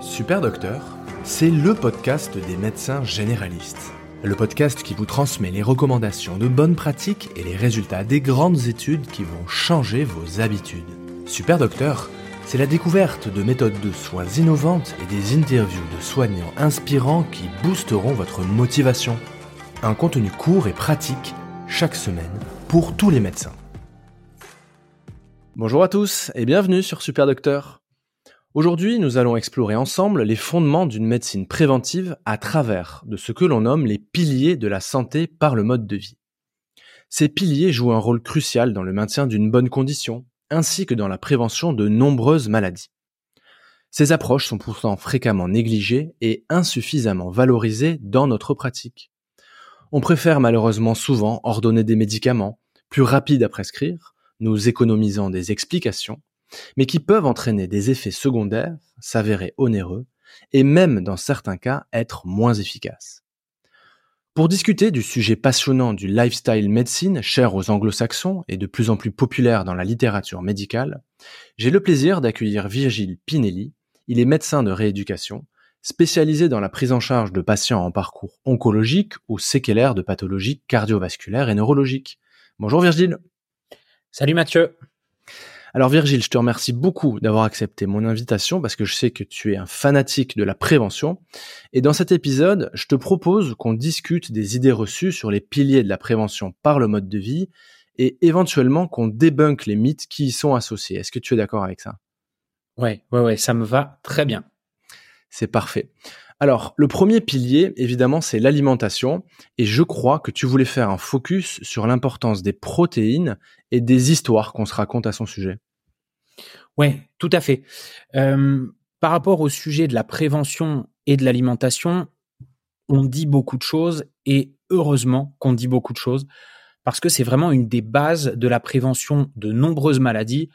Super Docteur, c'est le podcast des médecins généralistes. Le podcast qui vous transmet les recommandations de bonnes pratiques et les résultats des grandes études qui vont changer vos habitudes. Super Docteur, c'est la découverte de méthodes de soins innovantes et des interviews de soignants inspirants qui boosteront votre motivation. Un contenu court et pratique chaque semaine pour tous les médecins. Bonjour à tous et bienvenue sur Super Docteur. Aujourd'hui, nous allons explorer ensemble les fondements d'une médecine préventive à travers de ce que l'on nomme les piliers de la santé par le mode de vie. Ces piliers jouent un rôle crucial dans le maintien d'une bonne condition, ainsi que dans la prévention de nombreuses maladies. Ces approches sont pourtant fréquemment négligées et insuffisamment valorisées dans notre pratique. On préfère malheureusement souvent ordonner des médicaments, plus rapides à prescrire, nous économisant des explications, mais qui peuvent entraîner des effets secondaires, s'avérer onéreux, et même dans certains cas être moins efficaces. Pour discuter du sujet passionnant du lifestyle médecine cher aux anglo-saxons et de plus en plus populaire dans la littérature médicale, j'ai le plaisir d'accueillir Virgile Pinelli. Il est médecin de rééducation, spécialisé dans la prise en charge de patients en parcours oncologique ou séquelaires de pathologies cardiovasculaires et neurologiques. Bonjour Virgile. Salut Mathieu. Alors Virgile, je te remercie beaucoup d'avoir accepté mon invitation parce que je sais que tu es un fanatique de la prévention. Et dans cet épisode, je te propose qu'on discute des idées reçues sur les piliers de la prévention par le mode de vie et éventuellement qu'on débunk les mythes qui y sont associés. Est-ce que tu es d'accord avec ça? Ouais, ouais, ouais, ça me va très bien. C'est parfait. Alors, le premier pilier, évidemment, c'est l'alimentation, et je crois que tu voulais faire un focus sur l'importance des protéines et des histoires qu'on se raconte à son sujet. Ouais, tout à fait. Euh, par rapport au sujet de la prévention et de l'alimentation, on dit beaucoup de choses, et heureusement qu'on dit beaucoup de choses, parce que c'est vraiment une des bases de la prévention de nombreuses maladies,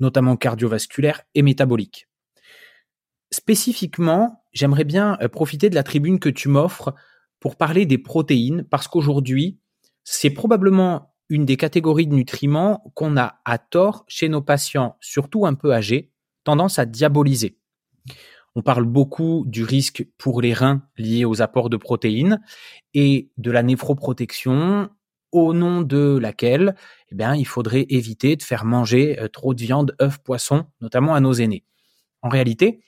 notamment cardiovasculaires et métaboliques. Spécifiquement, j'aimerais bien euh, profiter de la tribune que tu m'offres pour parler des protéines, parce qu'aujourd'hui, c'est probablement une des catégories de nutriments qu'on a à tort chez nos patients, surtout un peu âgés, tendance à diaboliser. On parle beaucoup du risque pour les reins liés aux apports de protéines et de la néphroprotection au nom de laquelle eh bien, il faudrait éviter de faire manger euh, trop de viande, œufs, poissons, notamment à nos aînés. En réalité,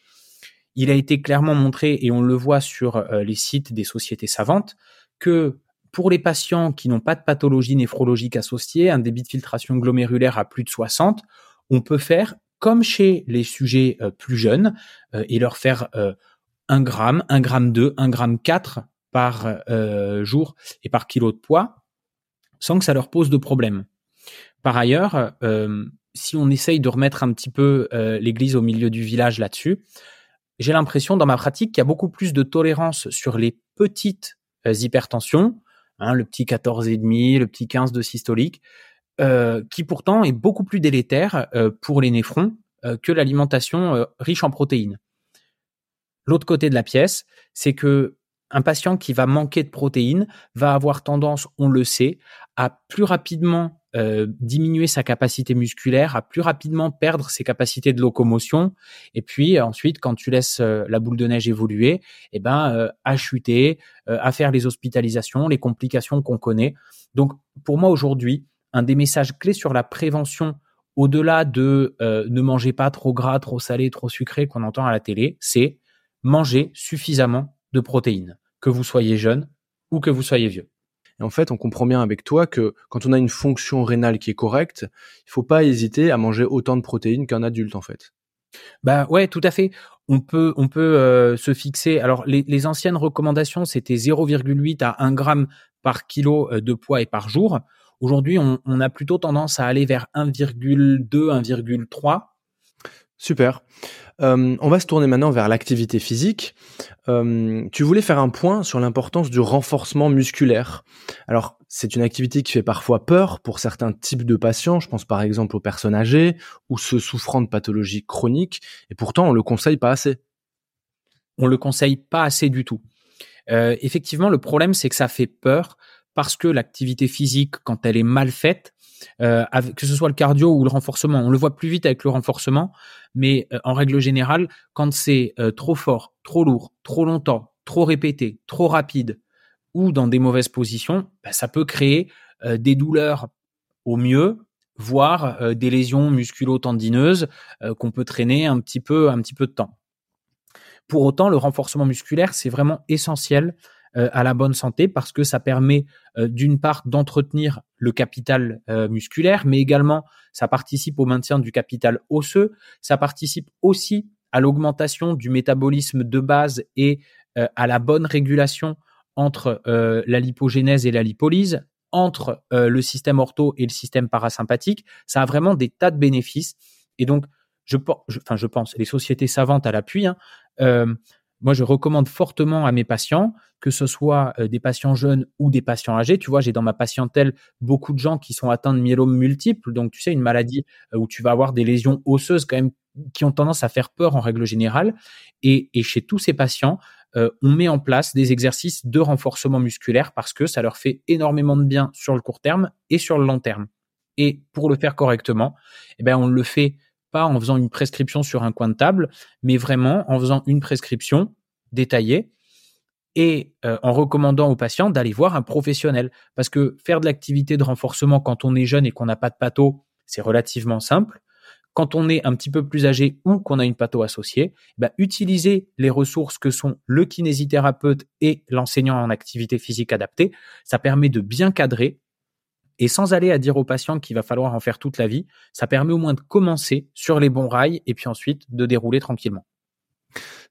il a été clairement montré, et on le voit sur euh, les sites des sociétés savantes, que pour les patients qui n'ont pas de pathologie néphrologique associée, un débit de filtration glomérulaire à plus de 60, on peut faire comme chez les sujets euh, plus jeunes euh, et leur faire 1 gramme, 1 gramme 2, 1 gramme 4 par jour et par kilo de poids sans que ça leur pose de problème. Par ailleurs, si on essaye de remettre un petit peu l'église au milieu du village là-dessus, j'ai l'impression dans ma pratique qu'il y a beaucoup plus de tolérance sur les petites euh, hypertensions, hein, le petit 14,5, le petit 15 de systolique, euh, qui pourtant est beaucoup plus délétère euh, pour les néphrons que l'alimentation riche en protéines. L'autre côté de la pièce, c'est que un patient qui va manquer de protéines va avoir tendance, on le sait, à plus rapidement euh, diminuer sa capacité musculaire, à plus rapidement perdre ses capacités de locomotion, et puis ensuite, quand tu laisses euh, la boule de neige évoluer, eh ben, euh, à chuter, à faire les hospitalisations, les complications qu'on connaît. Donc, pour moi aujourd'hui, un des messages clés sur la prévention, au-delà de ne mangez pas trop gras, trop salé, trop sucré qu'on entend à la télé, c'est manger suffisamment de protéines, que vous soyez jeune ou que vous soyez vieux. Et en fait, on comprend bien avec toi que quand on a une fonction rénale qui est correcte, il faut pas hésiter à manger autant de protéines qu'un adulte en fait. Bah ouais, tout à fait. On peut, on peut euh, se fixer. Alors les, anciennes recommandations, c'était 0,8 à 1 gramme par kilo euh, de poids et par jour. Aujourd'hui, on, on a plutôt tendance à aller vers 1,2, 1,3. Super. Euh, on va se tourner maintenant vers l'activité physique. Euh, tu voulais faire un point sur l'importance du renforcement musculaire. Alors, c'est une activité qui fait parfois peur pour certains types de patients. Je pense par exemple aux personnes âgées ou ceux souffrant de pathologies chroniques. Et pourtant, on le conseille pas assez. On le conseille pas assez du tout. Euh, effectivement, le problème, c'est que ça fait peur parce que l'activité physique, quand elle est mal faite, euh, que ce soit le cardio ou le renforcement, on le voit plus vite avec le renforcement, mais euh, en règle générale, quand c'est euh, trop fort, trop lourd, trop longtemps, trop répété, trop rapide ou dans des mauvaises positions, bah, ça peut créer des douleurs au mieux, voire des lésions musculo-tendineuses qu'on peut traîner un petit peu, un petit peu de temps. Pour autant, le renforcement musculaire, c'est vraiment essentiel à la bonne santé parce que ça permet euh, d'une part d'entretenir le capital euh, musculaire, mais également ça participe au maintien du capital osseux, ça participe aussi à l'augmentation du métabolisme de base et à la bonne régulation entre la lipogénèse et la lipolyse, entre le système ortho et le système parasympathique. Ça a vraiment des tas de bénéfices. Et donc, je pense, les sociétés savantes à l'appui, hein, moi, je recommande fortement à mes patients, que ce soit euh, des patients jeunes ou des patients âgés. Tu vois, j'ai dans ma patientèle beaucoup de gens qui sont atteints de myélome multiple. Donc, tu sais, une maladie euh, où tu vas avoir des lésions osseuses quand même qui ont tendance à faire peur en règle générale. Et, chez tous ces patients, euh, on met en place des exercices de renforcement musculaire parce que ça leur fait énormément de bien sur le court terme et sur le long terme. Et pour le faire correctement, eh ben, on le fait en faisant une prescription sur un coin de table, mais vraiment en faisant une prescription détaillée et euh, en recommandant aux patients d'aller voir un professionnel. Parce que faire de l'activité de renforcement quand on est jeune et qu'on n'a pas de pâteau, c'est relativement simple. Quand on est un petit peu plus âgé ou qu'on a une pâteau associée, bah, utiliser les ressources que sont le kinésithérapeute et l'enseignant en activité physique adaptée, ça permet de bien cadrer et sans aller à dire aux patients qu'il va falloir en faire toute la vie, ça permet au moins de commencer sur les bons rails et puis ensuite de dérouler tranquillement.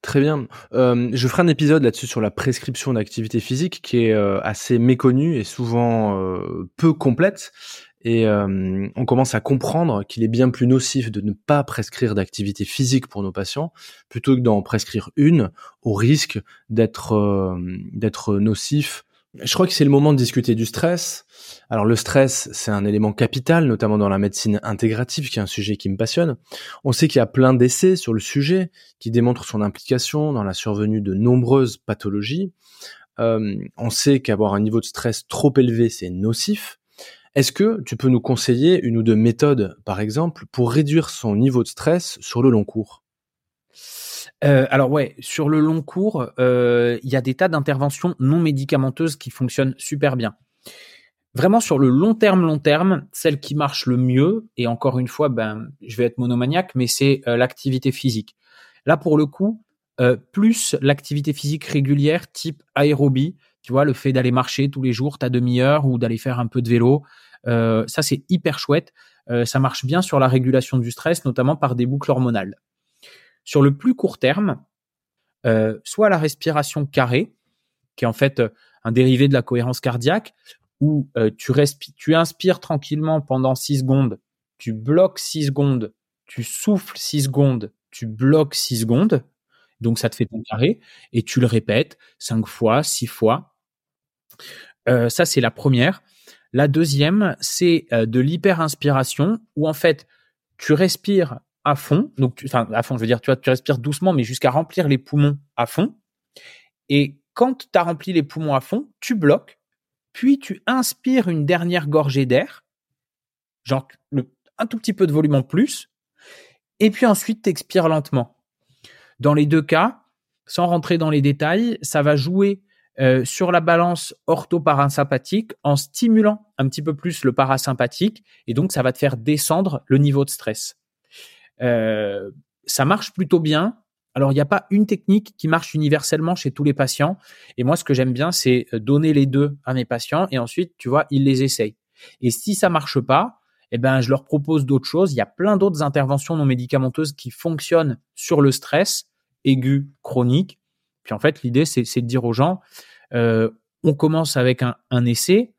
Très bien. Euh, je ferai un épisode là-dessus sur la prescription d'activité physique qui est euh, assez méconnue et souvent euh, peu complète. Et on commence à comprendre qu'il est bien plus nocif de ne pas prescrire d'activité physique pour nos patients plutôt que d'en prescrire une au risque d'être d'être nocif je crois que c'est le moment de discuter du stress. Alors le stress, c'est un élément capital, notamment dans la médecine intégrative, qui est un sujet qui me passionne. On sait qu'il y a plein d'essais sur le sujet qui démontrent son implication dans la survenue de nombreuses pathologies. Euh, on sait qu'avoir un niveau de stress trop élevé, c'est nocif. Est-ce que tu peux nous conseiller une ou deux méthodes, par exemple, pour réduire son niveau de stress sur le long cours? Euh, alors ouais, sur le long cours, euh, il y a des tas d'interventions non médicamenteuses qui fonctionnent super bien. Vraiment sur le long terme, long terme, celle qui marche le mieux, et encore une fois, ben, je vais être monomaniaque, mais c'est euh, l'activité physique. Là, pour le coup, plus l'activité physique régulière, type aérobie, tu vois, le fait d'aller marcher tous les jours, ta demi-heure, ou d'aller faire un peu de vélo, ça c'est hyper chouette. ça marche bien sur la régulation du stress, notamment par des boucles hormonales. Sur le plus court terme, euh, soit la respiration carrée, qui est en fait euh, un dérivé de la cohérence cardiaque, où euh, tu, tu inspires tranquillement pendant 6 secondes, tu bloques 6 secondes, tu souffles 6 secondes, tu bloques 6 secondes, donc ça te fait ton carré, et tu le répètes 5 fois, 6 fois. ça, c'est la première. La deuxième, c'est de l'hyper-inspiration, où en fait, tu respires à fond. Donc, enfin, à fond, je veux dire, tu respires doucement, mais jusqu'à remplir les poumons à fond. Et quand tu as rempli les poumons à fond, tu bloques, puis tu inspires une dernière gorgée d'air, genre un tout petit peu de volume en plus, et puis ensuite tu expires lentement. Dans les deux cas, sans rentrer dans les détails, ça va jouer euh, sur la balance ortho-parasympathique en stimulant un petit peu plus le parasympathique, et donc ça va te faire descendre le niveau de stress. Euh, ça marche plutôt bien. Alors, il n'y a pas une technique qui marche universellement chez tous les patients. Et moi, ce que j'aime bien, c'est donner les deux à mes patients et ensuite, tu vois, ils les essayent. Et si ça marche pas, eh ben, je leur propose d'autres choses. Il y a plein d'autres interventions non médicamenteuses qui fonctionnent sur le stress aigu, chronique. Puis en fait, l'idée, c'est de dire aux gens, euh, on commence avec un, un essai.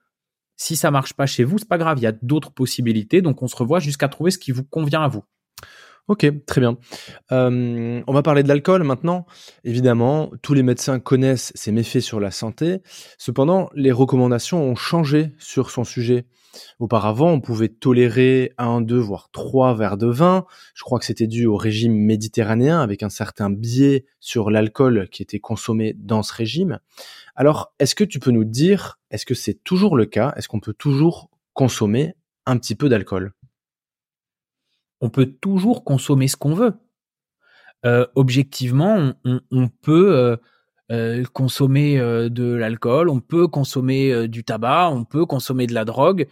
Si ça marche pas chez vous, c'est pas grave. Il y a d'autres possibilités. Donc, on se revoit jusqu'à trouver ce qui vous convient à vous. Ok, très bien. On va parler de l'alcool maintenant. Évidemment, tous les médecins connaissent ses méfaits sur la santé. Cependant, les recommandations ont changé sur son sujet. Auparavant, on pouvait tolérer un, deux, voire trois verres de vin. Je crois que c'était dû au régime méditerranéen avec un certain biais sur l'alcool qui était consommé dans ce régime. Alors, est-ce que tu peux nous dire, est-ce que c'est toujours le cas? Est-ce qu'on peut toujours consommer un petit peu d'alcool? On peut toujours consommer ce qu'on veut. Euh, objectivement, on, peut euh, euh, consommer de l'alcool, on peut consommer du tabac, on peut consommer de la drogue.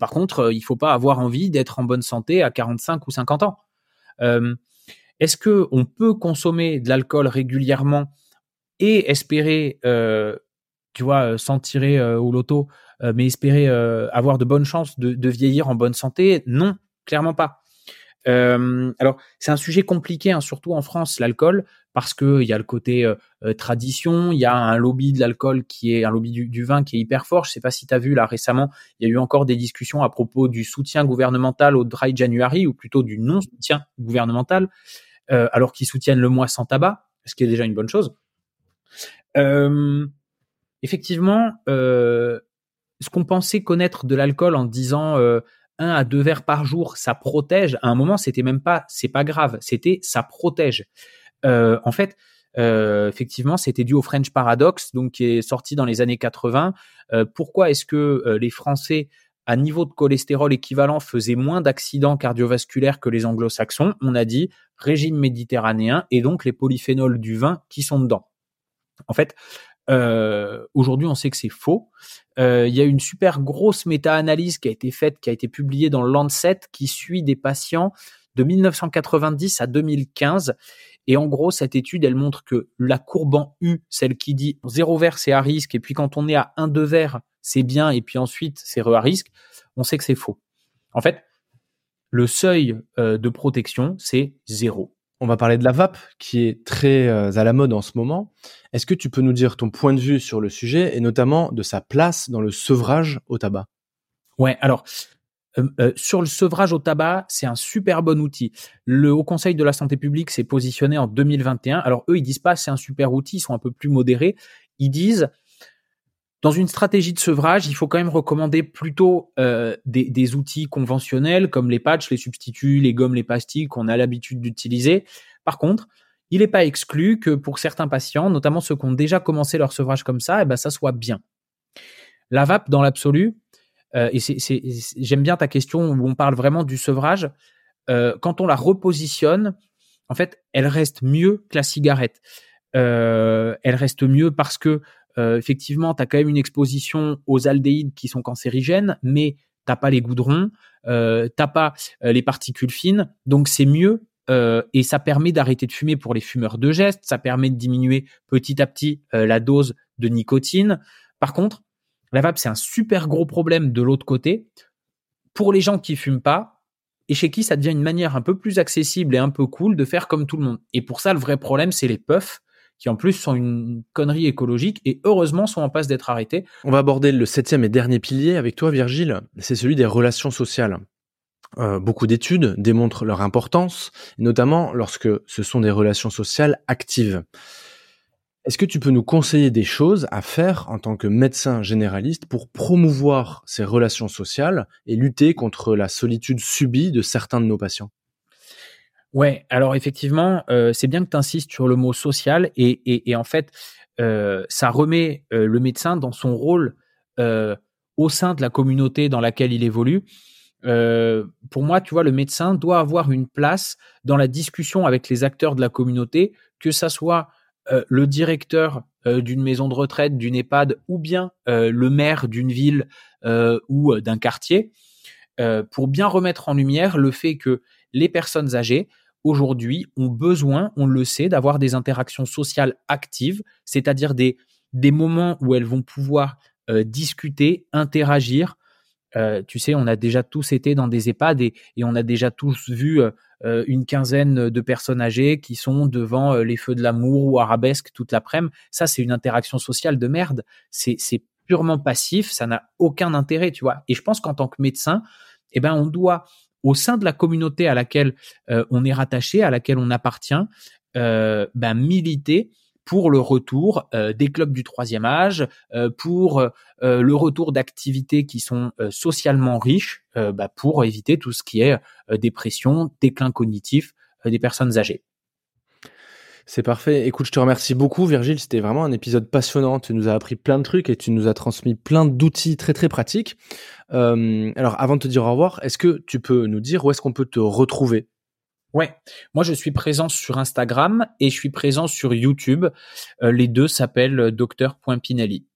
par contre, il faut pas avoir envie d'être en bonne santé à 45 ou 50 ans. Est-ce que on peut consommer de l'alcool régulièrement et espérer, tu vois, s'en tirer au loto, mais espérer avoir de bonnes chances de vieillir en bonne santé? Non, clairement pas. Euh, alors, c'est un sujet compliqué, hein, surtout en France, l'alcool, parce que il y a le côté euh, euh, tradition, il y a un lobby de l'alcool qui est un lobby du, vin qui est hyper fort. Je sais pas si tu as vu là récemment, il y a eu encore des discussions à propos du soutien gouvernemental au Dry January ou plutôt du non-soutien gouvernemental, alors qu'ils soutiennent le mois sans tabac, ce qui est déjà une bonne chose. effectivement, ce qu'on pensait connaître de l'alcool en disant un à deux verres par jour, ça protège. À un moment, c'était même pas, c'est pas grave, c'était ça protège. Euh, en fait, euh, effectivement, c'était dû au French Paradox, donc qui est sorti dans les années 80. Euh, pourquoi est-ce que les Français à niveau de cholestérol équivalent faisaient moins d'accidents cardiovasculaires que les anglo-saxons? On a dit régime méditerranéen et donc les polyphénols du vin qui sont dedans. En fait, euh, Aujourd'hui, on sait que c'est faux. Euh, il y a une super grosse méta-analyse qui a été faite, qui a été publiée dans Lancet, qui suit des patients de 1990 à 2015. Et en gros, cette étude, elle montre que la courbe en U, celle qui dit zéro verre, c'est à risque, et puis quand on est à 1, 2 verres, c'est bien, et puis ensuite, c'est re à risque, on sait que c'est faux. En fait, le seuil euh, de protection, c'est zéro. On va parler de la vape, qui est très euh, à la mode en ce moment. Est-ce que tu peux nous dire ton point de vue sur le sujet et notamment de sa place dans le sevrage au tabac? Ouais, alors euh, euh, sur le sevrage au tabac, c'est un super bon outil. Le Haut Conseil de la santé publique s'est positionné en 2021. Alors eux, ils disent pas c'est un super outil, ils sont un peu plus modérés. Ils disent dans une stratégie de sevrage, il faut quand même recommander plutôt euh, des, outils conventionnels comme les patchs, les substituts, les gommes, les pastilles qu'on a l'habitude d'utiliser. Par contre, il n'est pas exclu que pour certains patients, notamment ceux qui ont déjà commencé leur sevrage comme ça, eh ben ça soit bien. La vape, dans l'absolu, euh, et c'est, j'aime bien ta question où on parle vraiment du sevrage. Euh, quand on la repositionne, en fait, elle reste mieux que la cigarette. Elle reste mieux parce que effectivement, tu as quand même une exposition aux aldéhydes qui sont cancérigènes, mais t'as pas les goudrons, euh, t'as pas euh, les particules fines, donc c'est mieux euh, et ça permet d'arrêter de fumer pour les fumeurs de geste, ça permet de diminuer petit à petit la dose de nicotine. Par contre, la vape c'est un super gros problème de l'autre côté pour les gens qui fument pas et chez qui ça devient une manière un peu plus accessible et un peu cool de faire comme tout le monde. Et pour ça, le vrai problème c'est les puffs qui en plus sont une connerie écologique et heureusement sont en passe d'être arrêtés. On va aborder le septième et dernier pilier avec toi, Virgile. C'est celui des relations sociales. Euh, beaucoup d'études démontrent leur importance, notamment lorsque ce sont des relations sociales actives. Est-ce que tu peux nous conseiller des choses à faire en tant que médecin généraliste pour promouvoir ces relations sociales et lutter contre la solitude subie de certains de nos patients? Ouais, alors effectivement, euh, c'est bien que tu insistes sur le mot social et, en fait, euh, ça remet euh, le médecin dans son rôle au sein de la communauté dans laquelle il évolue. pour moi, tu vois, le médecin doit avoir une place dans la discussion avec les acteurs de la communauté, que ça soit le directeur d'une maison de retraite, d'une EHPAD, ou bien le maire d'une ville ou d'un quartier, pour bien remettre en lumière le fait que les personnes âgées, aujourd'hui, ont besoin, on le sait, d'avoir des interactions sociales actives, c'est-à-dire des, des moments où elles vont pouvoir euh, discuter, interagir. Euh, tu sais, on a déjà tous été dans des EHPAD et, on a déjà tous vu euh, une quinzaine de personnes âgées qui sont devant les feux de l'amour ou arabesque toute l'après-midi. Ça, c'est une interaction sociale de merde. C'est purement passif, ça n'a aucun intérêt, tu vois. Et je pense qu'en tant que médecin, eh ben, on doit au sein de la communauté à laquelle on est rattaché, à laquelle on appartient, ben, militer pour le retour des clubs du troisième âge, pour le retour d'activités qui sont socialement riches, ben, pour éviter tout ce qui est dépression, déclin cognitif des personnes âgées. C'est parfait. Écoute, je te remercie beaucoup, Virgile. C'était vraiment un épisode passionnant. Tu nous as appris plein de trucs et tu nous as transmis plein d'outils très très pratiques. Euh, alors, avant de te dire au revoir, est-ce que tu peux nous dire où est-ce qu'on peut te retrouver? Ouais, moi je suis présent sur Instagram et je suis présent sur YouTube. Euh, les deux s'appellent docteur.pinelli.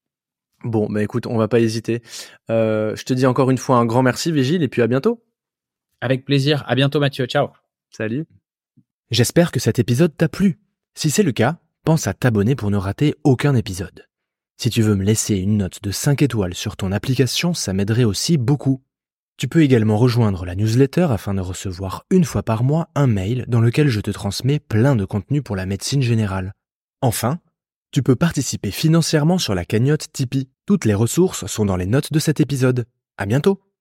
Bon, bah écoute, on va pas hésiter. Euh, je te dis encore une fois un grand merci, Virgile, et puis à bientôt. Avec plaisir. À bientôt, Mathieu. Ciao. Salut. J'espère que cet épisode t'a plu. Si c'est le cas, pense à t'abonner pour ne rater aucun épisode. Si tu veux me laisser une note de 5 étoiles sur ton application, ça m'aiderait aussi beaucoup. Tu peux également rejoindre la newsletter afin de recevoir une fois par mois un mail dans lequel je te transmets plein de contenu pour la médecine générale. Enfin, tu peux participer financièrement sur la cagnotte Tipeee. Toutes les ressources sont dans les notes de cet épisode. À bientôt!